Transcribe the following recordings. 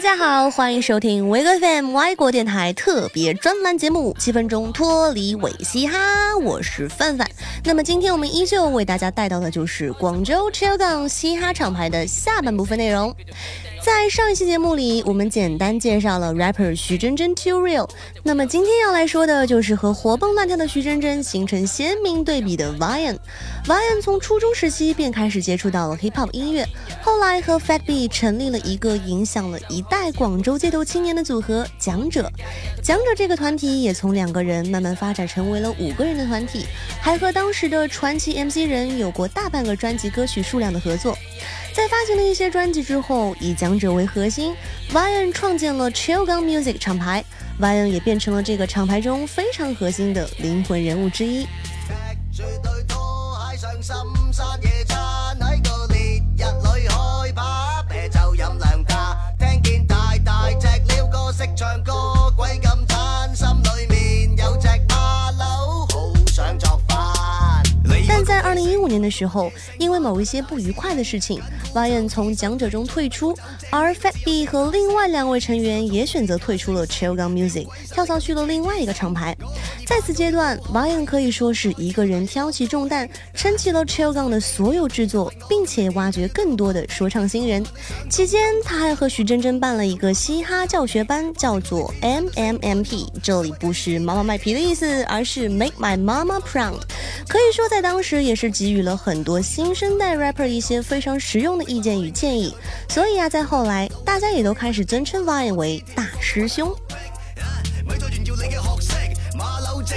大家好，欢迎收听维格 FM 外国电台特别专栏节目《七分钟脱离伪嘻哈》，我是范范。那么今天我们依旧为大家带到的就是广州 Chill 港嘻哈厂牌的下半部分内容。在上一期节目里，我们简单介绍了 rapper 徐真真 Too Real。那么今天要来说的就是和活蹦乱跳的徐真真形成鲜明对比的 Vian。Vian 从初中时期便开始接触到了 hip hop 音乐，后来和 Fat B 成立了一个影响了一代广州街头青年的组合讲者。讲者这个团体也从两个人慢慢发展成为了五个人的团体，还和当时的传奇 MC 人有过大半个专辑歌曲数量的合作。在发行了一些专辑之后，以讲者为核心，Vion 创建了 Chill Gun Music 厂牌，Vion 也变成了这个厂牌中非常核心的灵魂人物之一。年的时候，因为某一些不愉快的事情，Vion 从讲者中退出，而 Fat B 和另外两位成员也选择退出了 Chill Gun Music，跳槽去了另外一个厂牌。在此阶段，Vian 可以说是一个人挑起重担，撑起了 Chill Gang 的所有制作，并且挖掘更多的说唱新人。期间，他还和徐真真办了一个嘻哈教学班，叫做 MMMP，这里不是妈妈卖皮的意思，而是 Make My Mama Proud。可以说，在当时也是给予了很多新生代 rapper 一些非常实用的意见与建议。所以啊，在后来，大家也都开始尊称 Vian 为大师兄。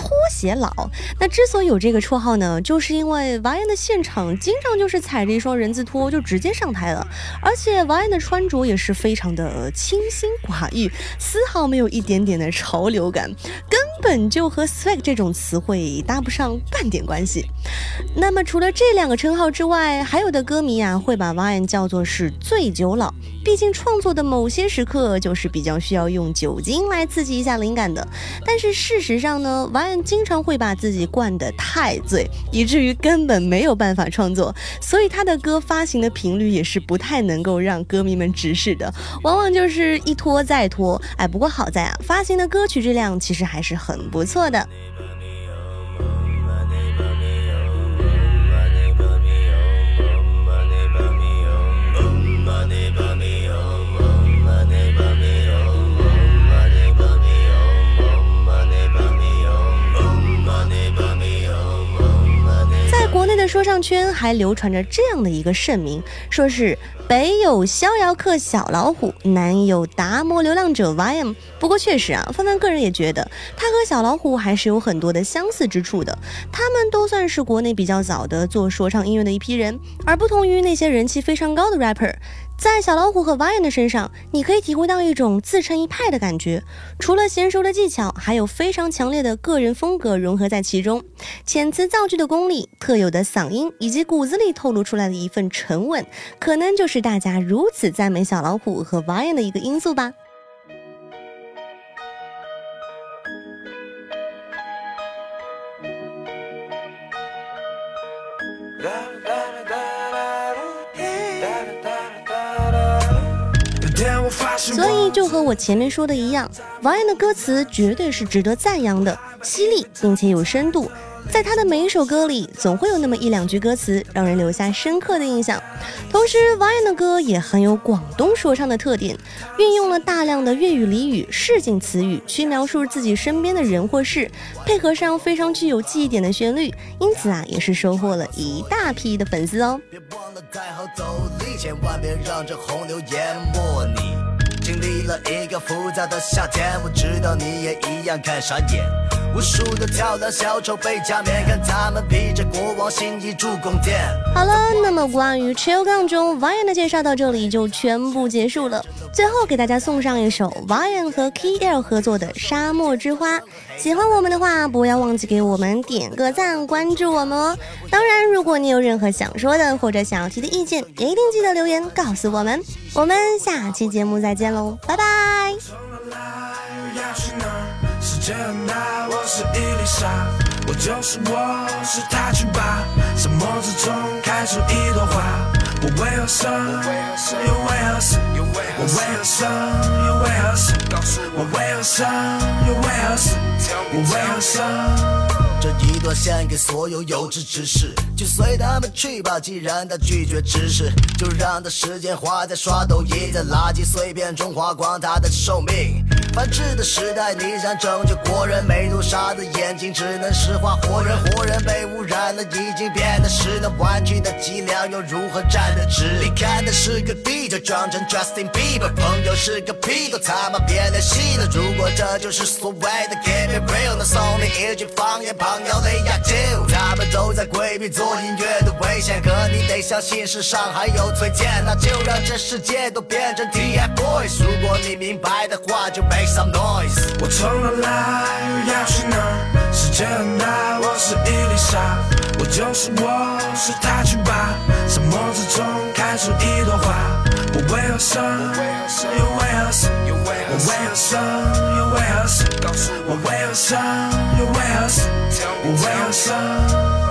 拖鞋佬。那之所以有这个绰号呢，就是因为王源的现场经常就是踩着一双人字拖就直接上台了，而且王源的穿着也是非常的清新寡欲，丝毫没有一点点的潮流感，根本就和 swag 这种词汇搭不上半点关系。那么除了这两个称号之外，还有的歌迷啊会把 Vian 叫做是醉酒佬。毕竟创作的某些时刻就是比较需要用酒精来刺激一下灵感的，但是事实上呢，Vian 经常会把自己灌得太醉，以至于根本没有办法创作，所以他的歌发行的频率也是不太能够让歌迷们直视的，往往就是一拖再拖。哎，不过好在啊，发行的歌曲质量其实还是很很不错的。说唱圈还流传着这样的一个盛名，说是北有逍遥客小老虎，南有达摩流浪者 YM。不过确实啊，范范个人也觉得他和小老虎还是有很多的相似之处的。他们都算是国内比较早的做说唱音乐的一批人，而不同于那些人气非常高的 rapper。在小老虎和 Vian 的身上，你可以体会到一种自成一派的感觉。除了娴熟的技巧，还有非常强烈的个人风格融合在其中。遣词造句的功力、特有的嗓音以及骨子里透露出来的一份沉稳，可能就是大家如此赞美小老虎和 Vian 的一个因素吧。就和我前面说的一样，Vian 的歌词绝对是值得赞扬的，犀利并且有深度。在他的每一首歌里，总会有那么一两句歌词让人留下深刻的印象。同时，Vian 的歌也很有广东说唱的特点，运用了大量的粤语俚语、市井词语去描述自己身边的人或事，配合上非常具有记忆点的旋律，因此啊，也是收获了一大批的粉丝哦。别忘了带好走千万别让这洪流淹没你经历了一个复杂的夏天，我知道你也一样看傻眼。无数的跳梁小丑被假面，看他们披着国王新衣助攻点。好了，那么关于 Chill Gang 中 Vian 的介绍到这里就全部结束了。最后给大家送上一首 Vian 和 K L 合作的《沙漠之花》。喜欢我们的话，不要忘记给我们点个赞，关注我们哦。当然，如果你有任何想说的或者想要提的意见，也一定记得留言告诉我们。我们下期节目再见喽，拜拜。我就是我，是他去吧。沙漠之中开出一朵花。我为何生？又为何死？我为何生？又为何死？我为何生？又为何死？我为何生？这一段献给所有有志之士，就随他们去吧。既然他拒绝知识，就让他时间花在刷抖音，在垃圾碎片中花光他的寿命。反智的时代，你想拯救国人，美杜莎的眼睛只能石化活人，活人被污染了，已经变得是那玩具的脊梁，又如何站得直？你看的是个地球，装成 Justin Bieber，朋友是个屁，都他妈别联系了。如果这就是所谓的 Keep it real，那送你一句方言。朋友的亚洲，他们都在规避做音乐的危险，可你得相信世上还有崔健，那就让这世界都变成 TFBOYS。如果你明白的话，就 make some noise。我从哪来，又要去哪？世界很大，是伊丽莎，我就是我，是他去吧。沙漠之中开出一朵花，我为何生，又为何死？我为何生，又为何死？告诉我为何生，又为何死？我为何生？